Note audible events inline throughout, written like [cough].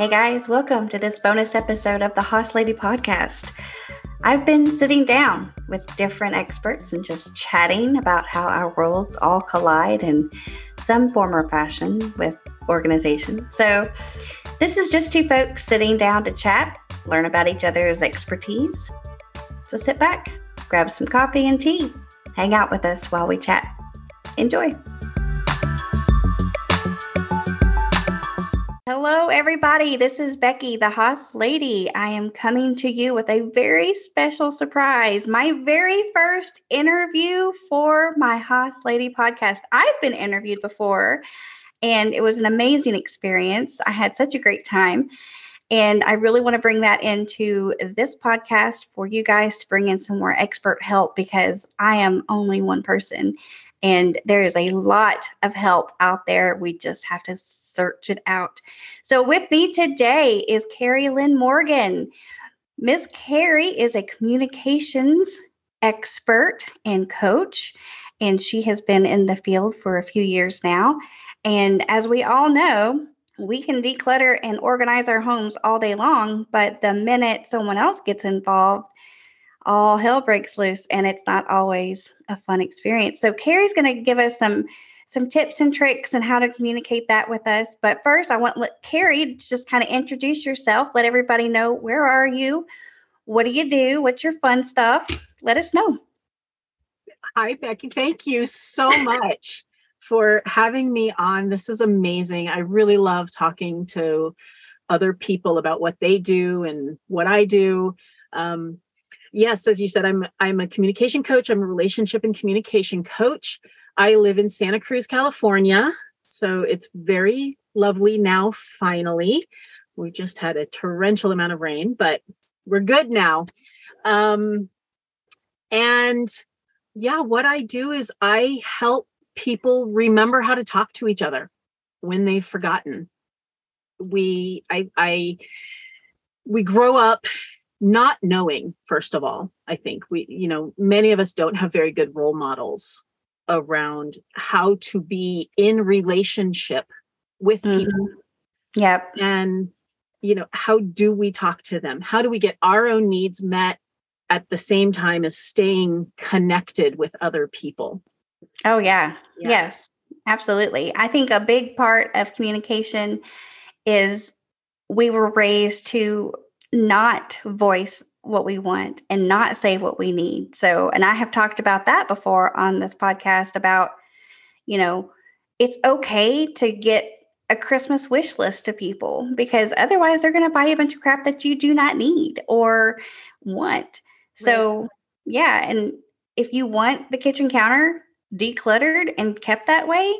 Hey guys, welcome to this bonus episode of the Hoss Lady podcast. I've been sitting down with different experts and just chatting about how our worlds all collide in some form or fashion with organization. So, this is just two folks sitting down to chat, learn about each other's expertise. So, sit back, grab some coffee and tea, hang out with us while we chat. Enjoy. Hello, everybody. This is Becky, the Hoss Lady. I am coming to you with a very special surprise. My very first interview for my Hoss Lady podcast. I've been interviewed before, and it was an amazing experience. I had such a great time. And I really want to bring that into this podcast for you guys to bring in some more expert help because I am only one person and there is a lot of help out there. We just have to search it out. So, with me today is Kari Lynn Morgan. Miss Kari is a communications expert and coach, and she has been in the field for a few years now. And as we all know, we can declutter and organize our homes all day long, but the minute someone else gets involved, all hell breaks loose and it's not always a fun experience. So Kari's going to give us some some tips and tricks and how to communicate that with us. But first, I want let Kari just kind of introduce yourself, let everybody know where are you, what do you do, what's your fun stuff? Let us know. Hi Becky, thank you so much for having me on. This is amazing. I really love talking to other people about what they do and what I do. Um, yes, as you said, I'm I'm a communication coach. I'm a relationship and communication coach. I live in Santa Cruz, California. So it's very lovely now, finally. We just had a torrential amount of rain, but we're good now. Um, and yeah, what I do is I help people remember how to talk to each other when they've forgotten. We, I, I, we grow up not knowing first of all i think. We you know many of us don't have very good role models around how to be in relationship with mm-hmm. people. Yep. And you know how do we talk to them? How do we get our own needs met at the same time as staying connected with other people oh yeah, yeah. yes absolutely i think a big part of communication is we were raised to not voice what we want and not say what we need. So, and I have talked about that before on this podcast about, you know, it's okay to get a Christmas wish list to people because otherwise they're going to buy a bunch of crap that you do not need or want. So, right. yeah. And if you want the kitchen counter decluttered and kept that way,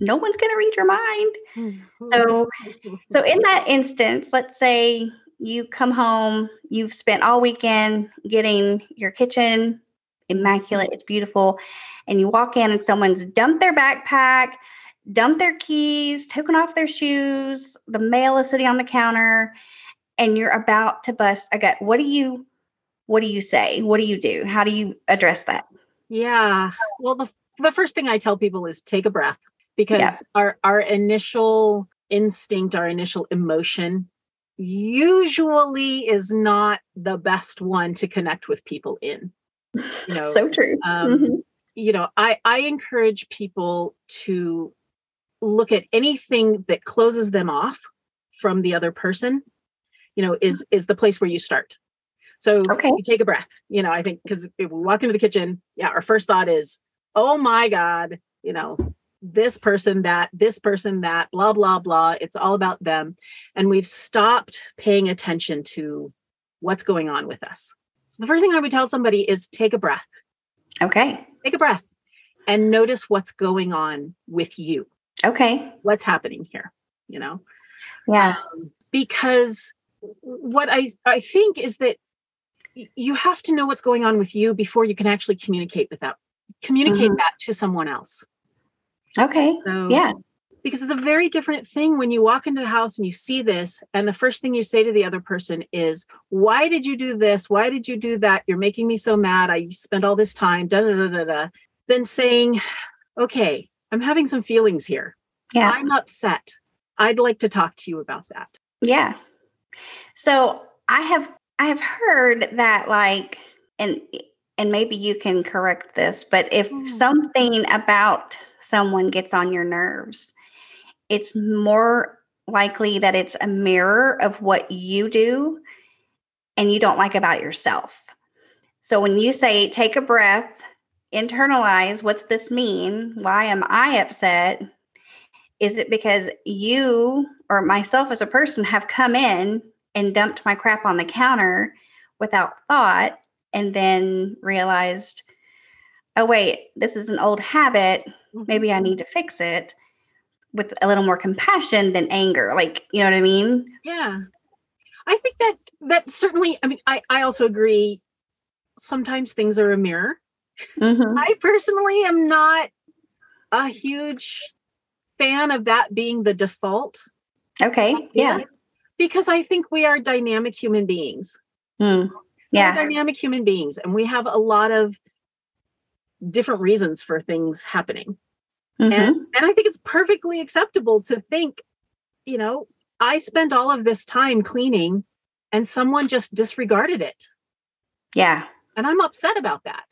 no one's going to read your mind. Mm-hmm. So, [laughs] so in that instance, let's say you come home, you've spent all weekend getting your kitchen immaculate, it's beautiful, and you walk in and someone's dumped their backpack, dumped their keys, taken off their shoes, the mail is sitting on the counter, and you're about to bust a gut. What do you what do you say? What do you do? How do you address that? Yeah. Well, the the first thing I tell people is take a breath because yeah. our our initial instinct, our initial emotion usually is not the best one to connect with people in. You [laughs] know, so true. Um, mm-hmm. You know, I I encourage people to look at anything that closes them off from the other person. You know, is is the place where you start. So okay. you take a breath. You know, I think because if we walk into the kitchen, yeah, our first thought is, "Oh my God," you know, this person that this person that blah blah blah it's all about them. And we've stopped paying attention to what's going on with us. So the first thing i would tell somebody is take a breath. Okay. Take a breath and notice what's going on with you. Okay. What's happening here you know? Yeah. Um, because what i i think is that you have to know what's going on with you before you can actually communicate with that communicate mm-hmm. that to someone else Okay. So, yeah. Because it's a very different thing when you walk into the house and you see this, and the first thing you say to the other person is, Why did you do this? Why did you do that? You're making me so mad. I spent all this time, da da da da da. Then saying, Okay, I'm having some feelings here. Yeah. I'm upset. I'd like to talk to you about that. Yeah. So I have I have heard that like and and maybe you can correct this, but if Mm. something about someone gets on your nerves, it's more likely that it's a mirror of what you do and you don't like about yourself. So when you say take a breath, internalize what's this mean? Why am I upset? Is it because you or myself as a person have come in and dumped my crap on the counter without thought and then realized, oh, wait, this is an old habit. Maybe I need to fix it with a little more compassion than anger. Like, you know what I mean? Yeah. I think that that certainly I mean I I also agree sometimes things are a mirror. Mm-hmm. I personally am not a huge fan of that being the default. Okay. Yeah. Because I think we are dynamic human beings. Mm. We're Yeah. dynamic human beings and we have a lot of different reasons for things happening. Mhm. And and I think it's perfectly acceptable to think, you know, I spent all of this time cleaning and someone just disregarded it. yeah. And I'm upset about that.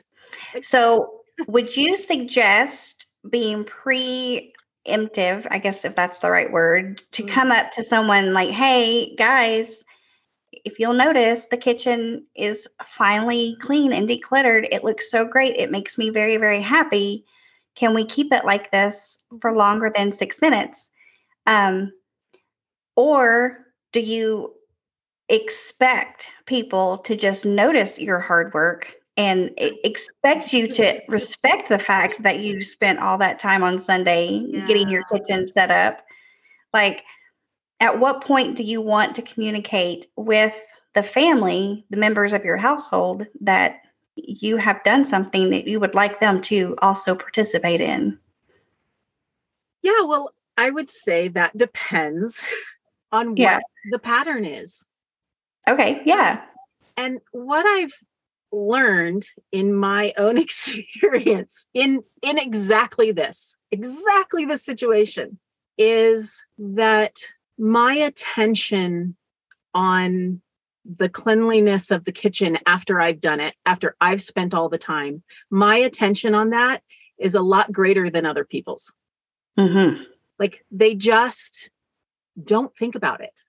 So, would you suggest being preemptive, I guess if that's the right word, to Mm. come up to someone like, hey, guys, if you'll notice, the kitchen is finally clean and decluttered. It looks so great. It makes me very, very happy. Can we keep it like this for longer than six minutes? Um, or do you expect people to just notice your hard work and expect you to respect the fact that you spent all that time on Sunday getting your kitchen set up. Like, at what point do you want to communicate with the family, the members of your household, that you have done something that you would like them to also participate in? Yeah, well, I would say that depends [laughs] on what Yeah. the pattern is. Okay, yeah. And what I've learned in my own [laughs] experience in in exactly this, exactly this situation is that my attention on the cleanliness of the kitchen after I've done it, after I've spent all the time, my attention on that is a lot greater than other people's. Mm-hmm. Like they just don't think about it.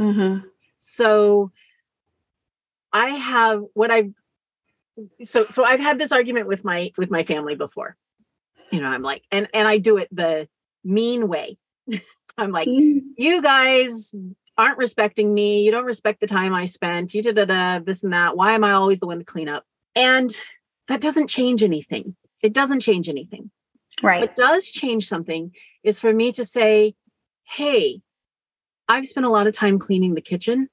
Mm-hmm. So I have what I've so so I've had this argument with my with my family before. You know, I'm like, and and I do it the mean way. [laughs] I'm like, mm. you guys aren't respecting me. You don't respect the time I spent. You da da da this and that. Why am I always the one to clean up? And that doesn't change anything. It doesn't change anything. Right. What does change something is for me to say, hey, I've spent a lot of time cleaning the kitchen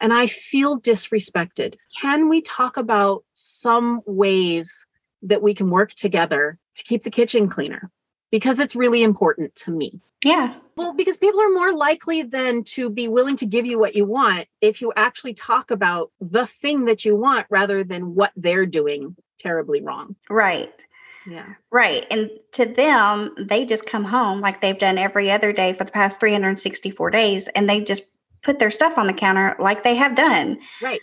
and I feel disrespected. Can we talk about some ways that we can work together to keep the kitchen cleaner? Because it's really important to me. yeah. Well, because people are more likely than to be willing to give you what you want if you actually talk about the thing that you want rather than what they're doing terribly wrong. Right. Yeah. Right. And to them, they just come home like they've done every other day for the past 364 days and they just put their stuff on the counter like they have done. Right.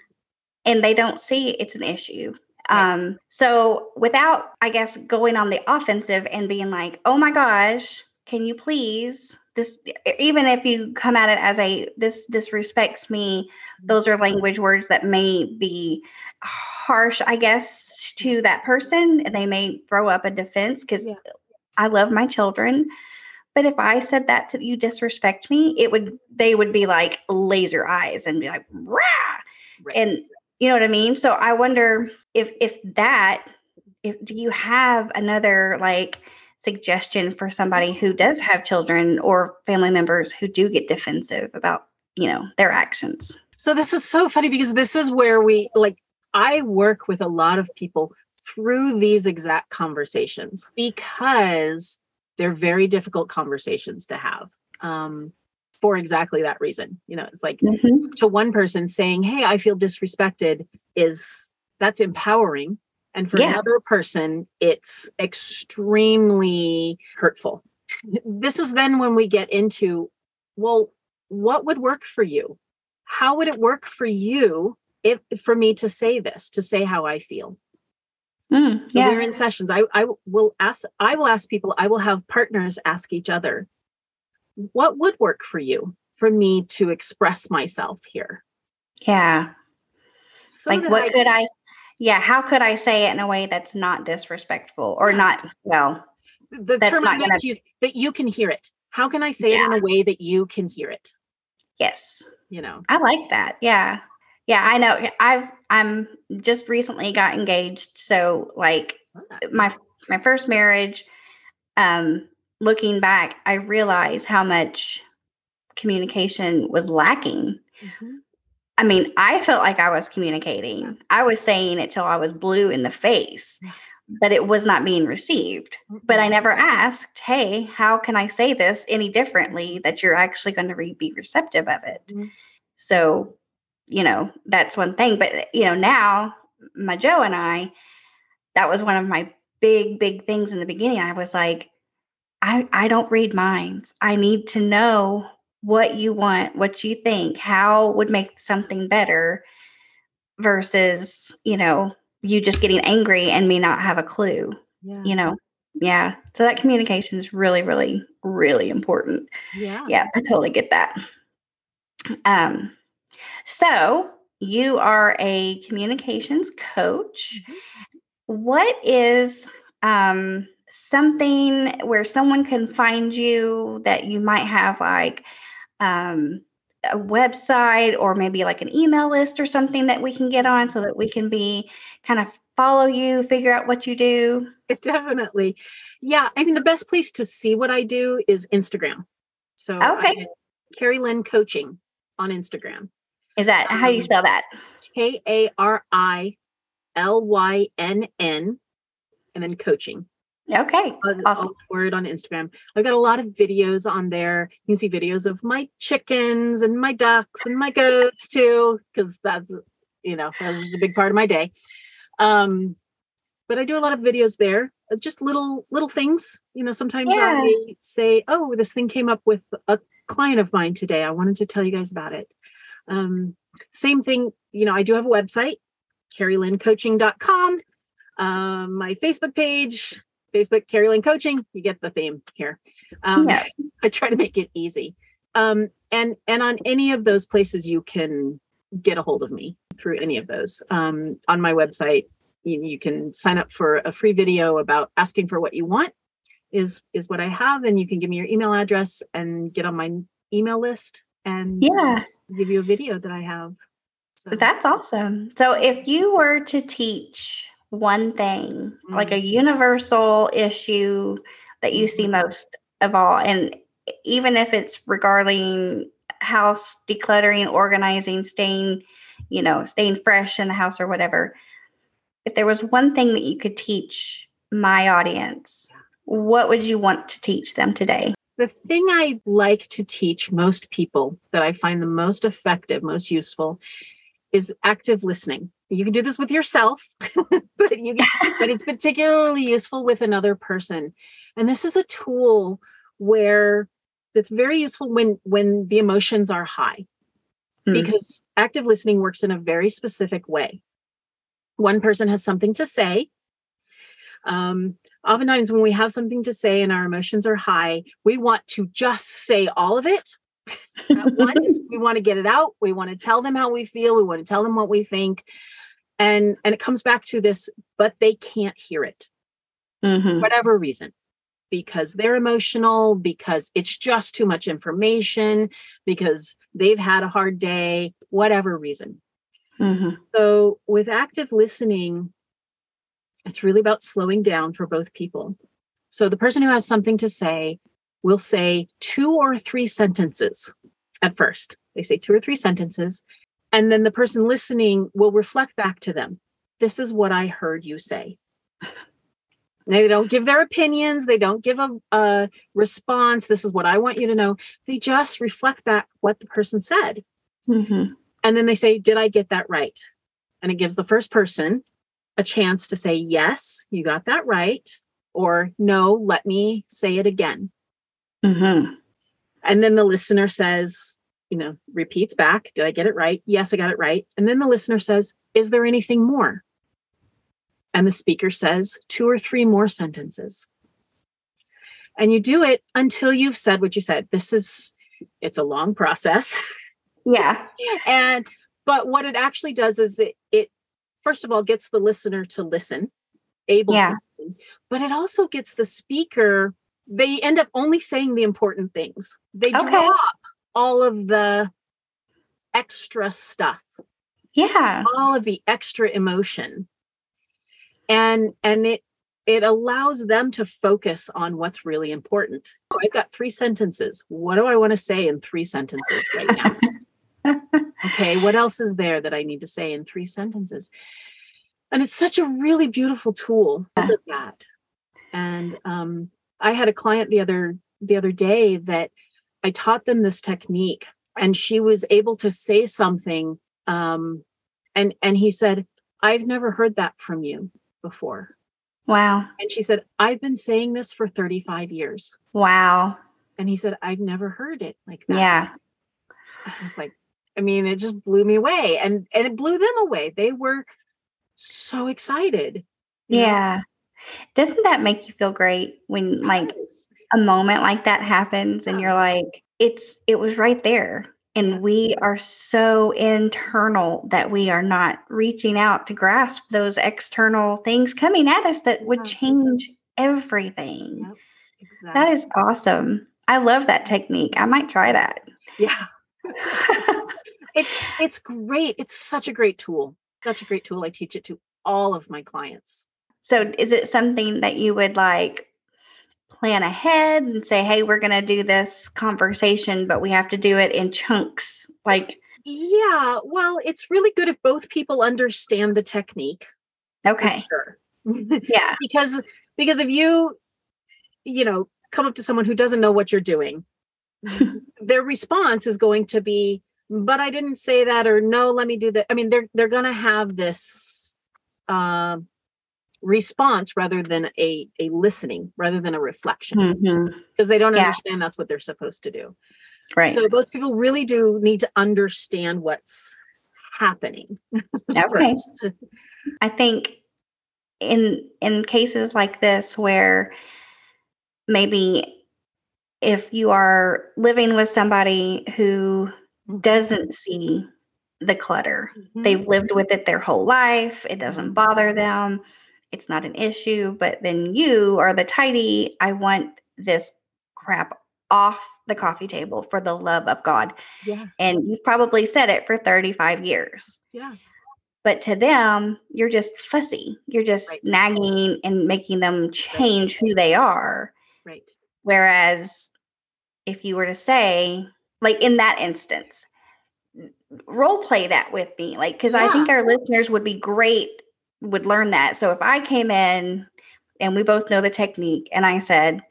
And they don't see it's an issue. Right. Um, so without, I guess, going on the offensive and being like, oh my gosh, can you please this even if you come at it as a this disrespects me those are language words that may be harsh i guess to that person and they may throw up a defense because Yeah. i love my children but if i said that to you disrespect me it would they would be like laser eyes and be like rah! Right. and you know what i mean? So i wonder if if that if do you have another like suggestion for somebody who does have children or family members who do get defensive about you know their actions? So this is so funny because this is where we like I work with a lot of people through these exact conversations because they're very difficult conversations to have. Um for exactly that reason. You know, it's like to one person saying, "Hey, I feel disrespected" is that's empowering and for Yeah. another person it's extremely hurtful. This is then when we get into well, what would work for you? How would it work for you if for me to say this, to say how I feel? Mm, yeah. we're in sessions. I, I will ask, I will ask people, I will have partners ask each other, what would work for you for me to express myself here? yeah. So like what I- could I yeah, how could I say it in a way that's not disrespectful or not well, the that's term not gonna- to use, that you can hear it. How can I say it in a way that you can hear it? yes. You know, I like that. Yeah. Yeah, I know. I've I'm just recently got engaged, so like that- my my first marriage um looking back, I realized how much communication was lacking. Mhm. I mean, I felt like I was communicating. I was saying it till I was blue in the face, but it was not being received. But I never asked, hey, how can I say this any differently that you're actually going to re- be receptive of it? Mhm. So, you know, that's one thing. But, you know, now my Joe and I, that was one of my big, big things in the beginning. I was like, I, I don't read minds. I need to know what you want, what you think, how would make something better versus, you know, you just getting angry and me not have a clue, yeah, you know? Yeah. So that communication is really, really, really important. yeah, Yeah, I totally get that. Um, so you are a communications coach. Mhm. What is um something where someone can find you that you might have like um a website or maybe like an email list or something that we can get on so that we can be kind of follow you, figure out what you do? definitely. Yeah, I mean, the best place to see what I do is Instagram. So, Okay. Kari Lynn Coaching on Instagram. Is that how do you Um, spell that? K A R I L Y N N, and then coaching. Okay. Awesome. word on Instagram. I've got a lot of videos on there. You can see videos of my chickens and my ducks and my goats too, because that's you know that was a big part of my day. Um, but I do a lot of videos there, uh, just little little things. You know, sometimes Yeah. I say, "Oh, this thing came up with a client of mine today. I wanted to tell you guys about it." Um, same thing. You know, I do have a website, kariLynnCoaching.com. Um, my Facebook page, Facebook Kari Lynn Coaching. You get the theme here. Um, Yeah. [laughs] I try to make it easy. Um, and and on any of those places, you can get a hold of me through any of those. Um, on my website, you, you can sign up for a free video about asking for what you want. Is is what I have, and you can give me your email address and get on my email list and Yeah. give you a video that I have. So That's awesome. So, if you were to teach one thing, like a universal issue that you see Mhm. most of all, and even if it's regarding house decluttering, organizing, staying, you know, staying fresh in the house or whatever, if there was one thing that you could teach my audience, what would you want to teach them today? The thing I like to teach most people that I find the most effective, most useful, is active listening. You can do this with yourself, [laughs] but you can, but it's [laughs] particularly useful with another person. And this is a tool where it's very useful when when the emotions are high Hmm. because active listening works in a very specific way. One person has something to say. Um, oftentimes, when we have something to say and our emotions are high, we want to just say all of it [laughs] at once. we want to get it out. We want to tell them how we feel. We want to tell them what we think. And and it comes back to this, but they can't hear it Mhm. whatever reason because they're emotional because it's just too much information because they've had a hard day whatever reason Mhm. so with active listening it's really about slowing down for both people so the person who has something to say will say two or three sentences at first they say two or three sentences and then the person listening will reflect back to them this is what i heard you say they don't give their opinions. They don't give a, a response. This is what I want you to know. They just reflect back what the person said. Mhm. And then they say, Did I get that right? And it gives the first person a chance to say, Yes, you got that right. Or no, let me say it again. Mhm. And then the listener says, you know, repeats back, did I get it right? Yes, I got it right. And then the listener says, Is there anything more? And the speaker says two or three more sentences. And you do it until you've said what you said. This is, it's a long process. Yeah. [laughs] and, but what it actually does is it first of all gets the listener to listen, able Yeah. to listen, but it also gets the speaker, they end up only saying the important things. They Okay. drop all of the extra stuff Yeah. all of the extra emotion and and it it allows them to focus on what's really important i've got three sentences what do i want to say in three sentences right now [laughs] okay what else is there that i need to say in three sentences and it's such a really beautiful tool because of that and um, i had a client the other the other day that i taught them this technique and she was able to say something um, and and he said i've never heard that from you before Wow. and she said i've been saying this for 35 years Wow. and he said i've never heard it like that Yeah. i was like i mean it just blew me away and and it blew them away they were so excited you know? Yeah. Doesn't that make you feel great when like a moment like that happens and you're like, it's it was right there. And we are so internal that we are not reaching out to grasp those external things coming at us that would change everything. Yep. exactly That is awesome. I love that technique. I might try that. yeah [laughs] [laughs] it's it's great it's such a great tool such a great tool i teach it to all of my clients so is it something that you would like plan ahead and say, hey, we're going to do this conversation, but we have to do it in chunks? Like, yeah well it's really good if both people understand the technique okay. sure Yeah. [laughs] because because if you you know come up to someone who doesn't know what you're doing [laughs] their response is going to be but i didn't say that or no let me do that i mean they're they're going to have this um response rather than a a listening rather than a reflection Mhm. because they don't Yeah. understand that's what they're supposed to do Right. so both people really do need to understand what's happening [laughs] Okay. I think in in cases like this where maybe if you are living with somebody who doesn't see the clutter, Mhm. they've lived with it their whole life, it doesn't bother them, it's not an issue, but then you are the tidy, I want this crap off the coffee table for the love of God. yeah And you've probably said it for 35 years. yeah But to them, you're just fussy. You're just Right. nagging and making them change who they are. right Whereas if you were to say, like in that instance, role play that with me, like, because I think our listeners would be great, would learn that. So if I came in and we both know the technique and I said,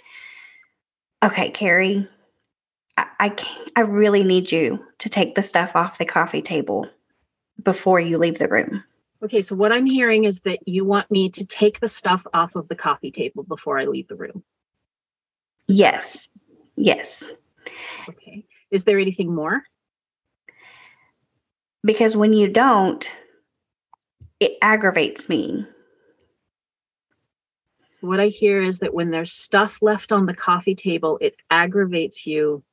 okay, Kari, I, I, can't, I really need you to take the stuff off the coffee table before you leave the room. Okay, so what I'm hearing is that you want me to take the stuff off of the coffee table before I leave the room. Yes. Yes. Okay. Is there anything more? Because when you don't, it aggravates me. So what I hear is that when there's stuff left on the coffee table, it aggravates you.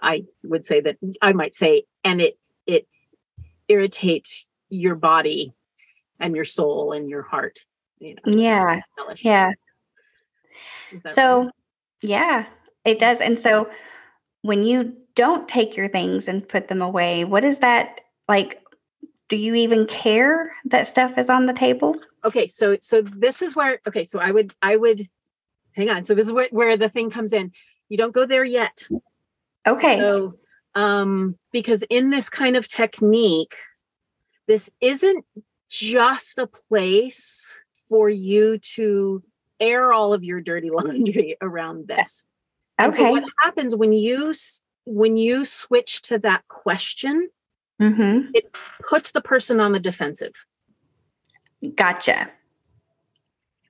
I would say that I might say, and it it irritates your body and your soul and your heart. You know, Yeah. Yeah. So, right? yeah, it does. And so when you don't take your things and put them away, what is that like? Do you even care that stuff is on the table? okay so so this is where okay so i would i would hang on so this is where, where the thing comes in you don't go there yet Okay. so um because in this kind of technique this isn't just a place for you to air all of your dirty [laughs] laundry around this and so okay. what happens when you when you switch to that question mm-hmm. puts the person on the defensive Gotcha.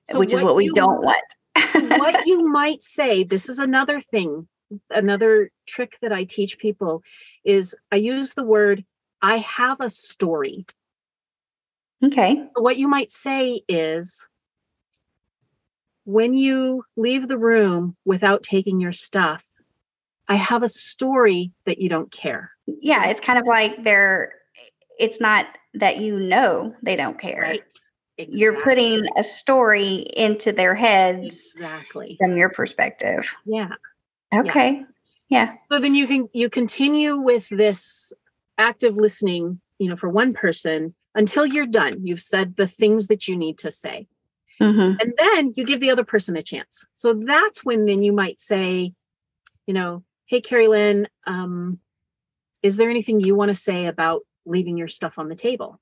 So Which is what we you- don't want. so what [laughs] you might say this is another thing another trick that I teach people is I use the word I have a story. Okay. What you might say is when you leave the room without taking your stuff, I have a story that you don't care. Yeah, it's kind of like they're it's not that you know they don't care. Right. Exactly. You're putting a story into their heads exactly from your perspective. Yeah. Okay. Yeah. So then you can you continue with this active listening, you know, for one person until you're done. You've said the things that you need to say. Mm-hmm. And then you give the other person a chance. So that's when then you might say, you know, hey, Kari Lynn, um, is there anything you want to say about leaving your stuff on the table?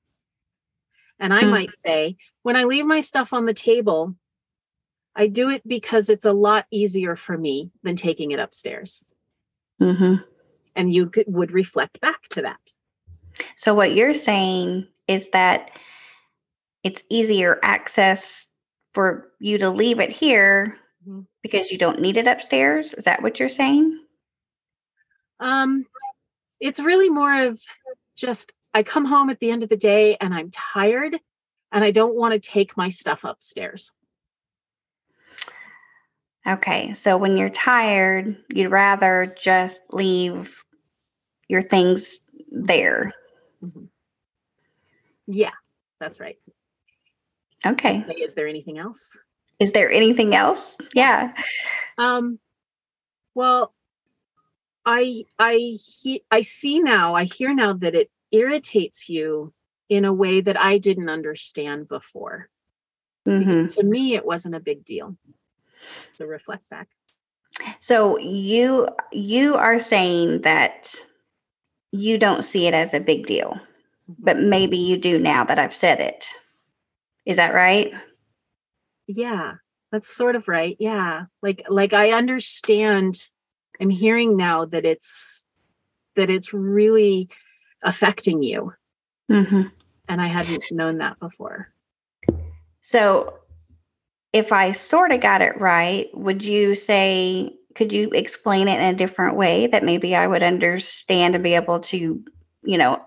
And I Mm. might say, when I leave my stuff on the table, I do it because it's a lot easier for me than taking it upstairs. Mm-hmm. And you could, would reflect back to that. So what you're saying is that it's easier access for you to leave it here Mhm. because you don't need it upstairs. Is that what you're saying? Um, it's really more of just I come home at the end of the day and I'm tired and I don't want to take my stuff upstairs. Okay. So when you're tired, you'd rather just leave your things there. Yeah, that's right. Okay. Okay, is there anything else? Is there anything else? Yeah. Um, well, I I he, I see now, I hear now that it irritates you in a way that I didn't understand before. hmm Because to me, it wasn't a big deal. So reflect back. So you you are saying that you don't see it as a big deal, but maybe you do now that I've said it. Is that right? yeah that's sort of right yeah like like i understand i'm hearing now that it's that it's really affecting you hmm and i hadn't known that before So if I sort of got it right, would you say could you explain it in a different way that maybe I would understand and be able to, you know,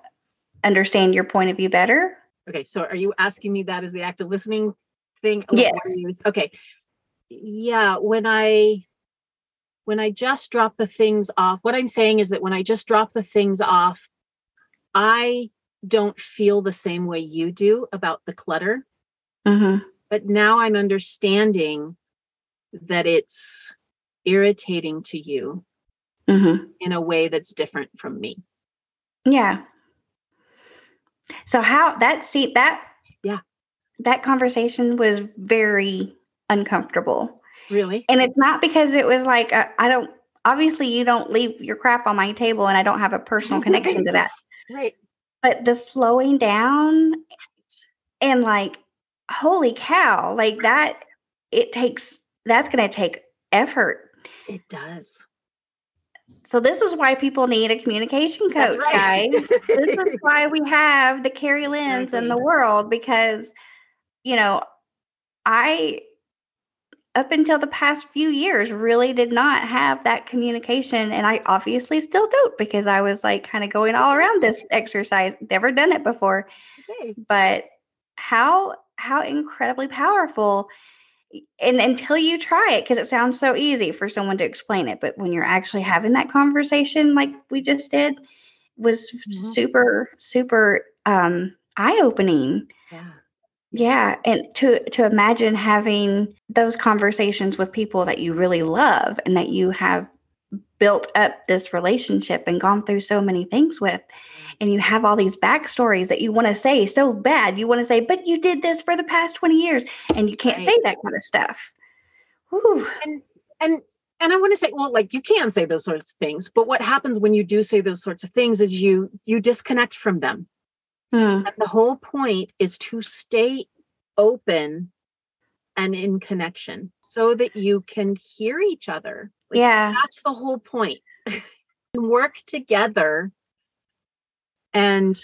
understand your point of view better? Okay so are you asking me that as the active listening thing Yes. You use? okay yeah when i when i just drop the things off what i'm saying is that when i just drop the things off i don't feel the same way you do about the clutter Mm-hmm. but now I'm understanding that it's irritating to you Mm-hmm. in a way that's different from me. Yeah. So how that see that Yeah. that conversation was very uncomfortable. Really? And it's not because it was like uh, I don't obviously you don't leave your crap on my table and I don't have a personal [laughs] connection to that. Right. But the slowing down and like holy cow, like that it takes that's going to take effort. It does. So this is why people need a communication coach, right. guys. this is [laughs] why we have the Kari Lynn's in the world because, you know, I, up until the past few years, really did not have that communication. And I obviously still don't because I was like kind of going all around this exercise, never done it before. okay. But how, how incredibly powerful. And until you try it, because it sounds so easy for someone to explain it, but when you're actually having that conversation, like we just did, was Mhm. super, super um, eye opening. Yeah. Yeah, and to to imagine having those conversations with people that you really love and that you have built up this relationship and gone through so many things with, and you have all these backstories that you want to say so bad. You want to say, but you did this for the past 20 years, and you can't Right. say that kind of stuff. Whew. And and and I want to say, well, like you can say those sorts of things, but what happens when you do say those sorts of things is you you disconnect from them. Hmm. And the whole point is to stay open and in connection so that you can hear each other. Like, Yeah. That's the whole point. [laughs] You Work together and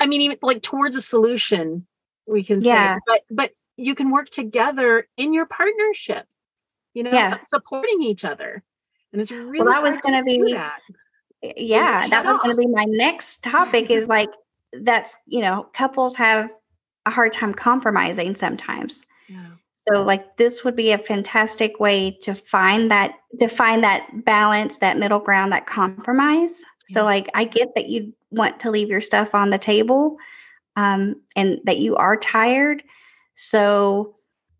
I mean, even like towards a solution, we can say, Yeah. but but you can work together in your partnership. you know, Yeah. supporting each other. And it's really that was gonna be- that. yeah that was going to be my next topic is [laughs] like that's you know couples have a hard time compromising sometimes Yeah. So like this would be a fantastic way to find that to find that balance that middle ground that compromise. So like i get that you want to leave your stuff on the table um, and that you are tired. So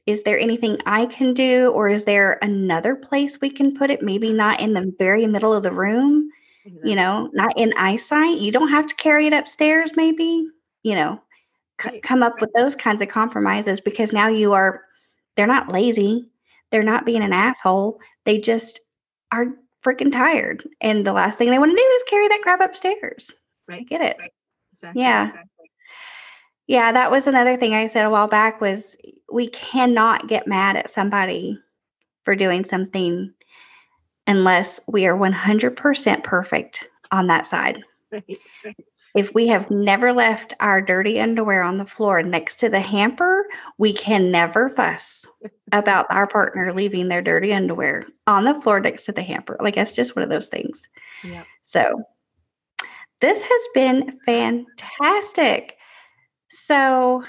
is there anything i can do or is there another place we can put it? Maybe not in the very middle of the room Exactly. you know, not in eyesight. You don't have to carry it upstairs, maybe, you know, c- come up with those kinds of compromises because now you are, they're not lazy. They're not being an asshole. They just are freaking tired. And the last thing they want to do is carry that crap upstairs. I Right. get it. Right. Exactly. Yeah. Exactly. Yeah, that was another thing I said a while back was we cannot get mad at somebody for doing something unless we are 100% perfect on that side. Right. right. If we have never left our dirty underwear on the floor next to the hamper, we can never fuss about our partner leaving their dirty underwear on the floor next to the hamper. Like that's just one of those things. Yeah. So this has been fantastic. So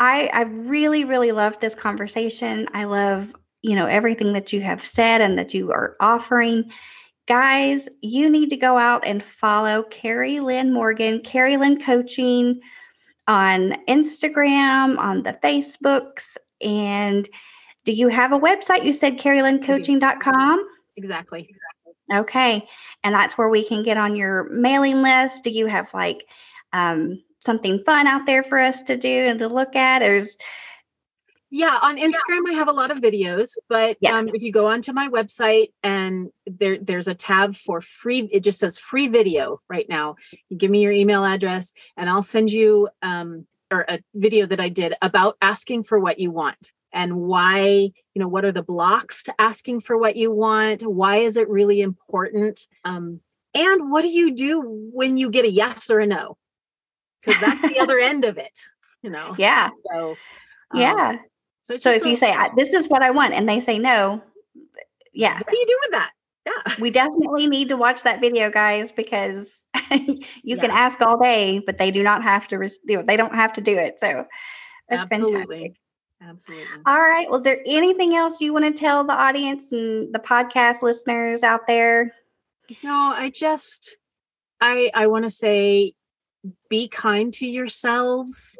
I I really really loved this conversation. I love, you know, everything that you have said and that you are offering. Guys, you need to go out and follow Kari Lynn Morgan, Kari Lynn Coaching on Instagram, on the Facebooks, and do you have a website? You said karilynncoaching.com. Exactly. Okay. And that's where we can get on your mailing list. Do you have like um, something fun out there for us to do and to look at? There's Yeah, on Instagram I have a lot of videos, but Yeah. um, if you go onto my website and there there's a tab for free, it just says free video right now. You give me your email address and I'll send you um, or a video that I did about asking for what you want and why, you know, what are the blocks to asking for what you want? Why is it really important? Um, and what do you do when you get a yes or a no? Because that's the other [laughs] end of it, you know. yeah, So um, yeah. So, So if you say this is what I want and they say no, yeah, what do you do with that? Yeah. we definitely need to watch that video, guys, because [laughs] you can ask all day, but they do not have to. Know, they don't have to do it. So that's Absolutely. fantastic. Absolutely. All right. Well, is there anything else you want to tell the audience and the podcast listeners out there? No, I just I I want to say be kind to yourselves.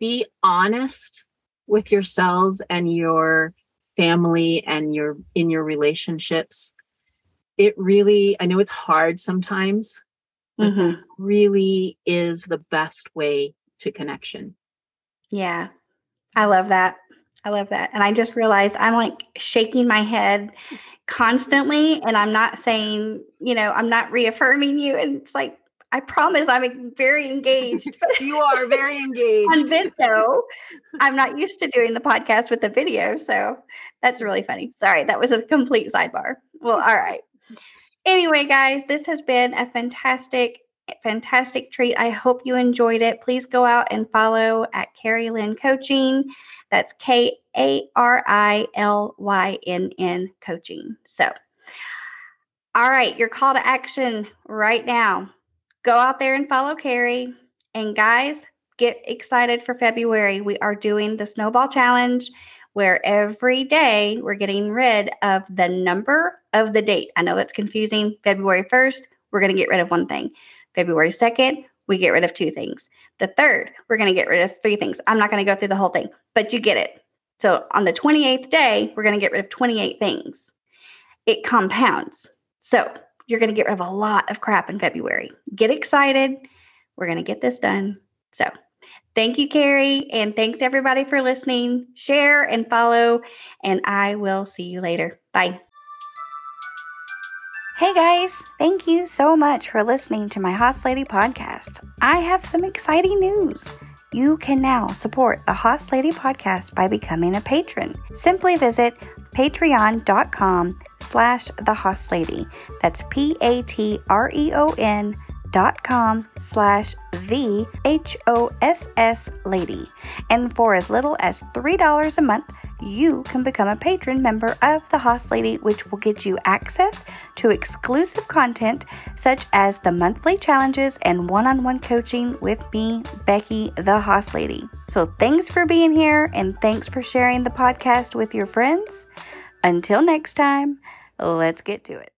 Be honest with yourselves and your family and your in your relationships. It really I know it's hard sometimes, but Mhm. that really is the best way to connection. Yeah, I love that. I love that. And I just realized I'm like shaking my head constantly. And I'm not saying, you know, I'm not reaffirming you. And it's like, I promise I'm very engaged. [laughs] You are very engaged. on video, I'm not used to doing the podcast with the video. So that's really funny. Sorry, that was a complete sidebar. Well, all right. Anyway, guys, this has been a fantastic, fantastic treat. I hope you enjoyed it. Please go out and follow at Kari Lynn Coaching. That's K A R I L Y N N Coaching. So, all right, your call to action right now. Go out there and follow Kari. And guys, get excited for February. We are doing the Snowball Challenge where every day we're getting rid of the number of the date. I know that's confusing. February 1st, we're going to get rid of one thing. February 2nd, we get rid of two things. The third, we're going to get rid of three things. I'm not going to go through the whole thing, but you get it. So on the 28th day, we're going to get rid of 28 things. It compounds. So you're going to get rid of a lot of crap in February. Get excited. We're going to get this done. So thank you, Kari. And thanks everybody for listening. Share and follow. And I will see you later. Bye. Hey guys, thank you so much for listening to my Hoss Lady podcast. I have some exciting news. You can now support the Hoss Lady podcast by becoming a patron. Simply visit patreon.com slash the Hoss Lady. That's P-A-T-R-E-O-N dot com slash the H-O-S-S lady. And for as little as $3 a month, you can become a patron member of the Hoss Lady, which will get you access to exclusive content such as the monthly challenges and one on one coaching with me, Becky, the Hoss Lady. So thanks for being here and thanks for sharing the podcast with your friends. Until next time, let's get to it.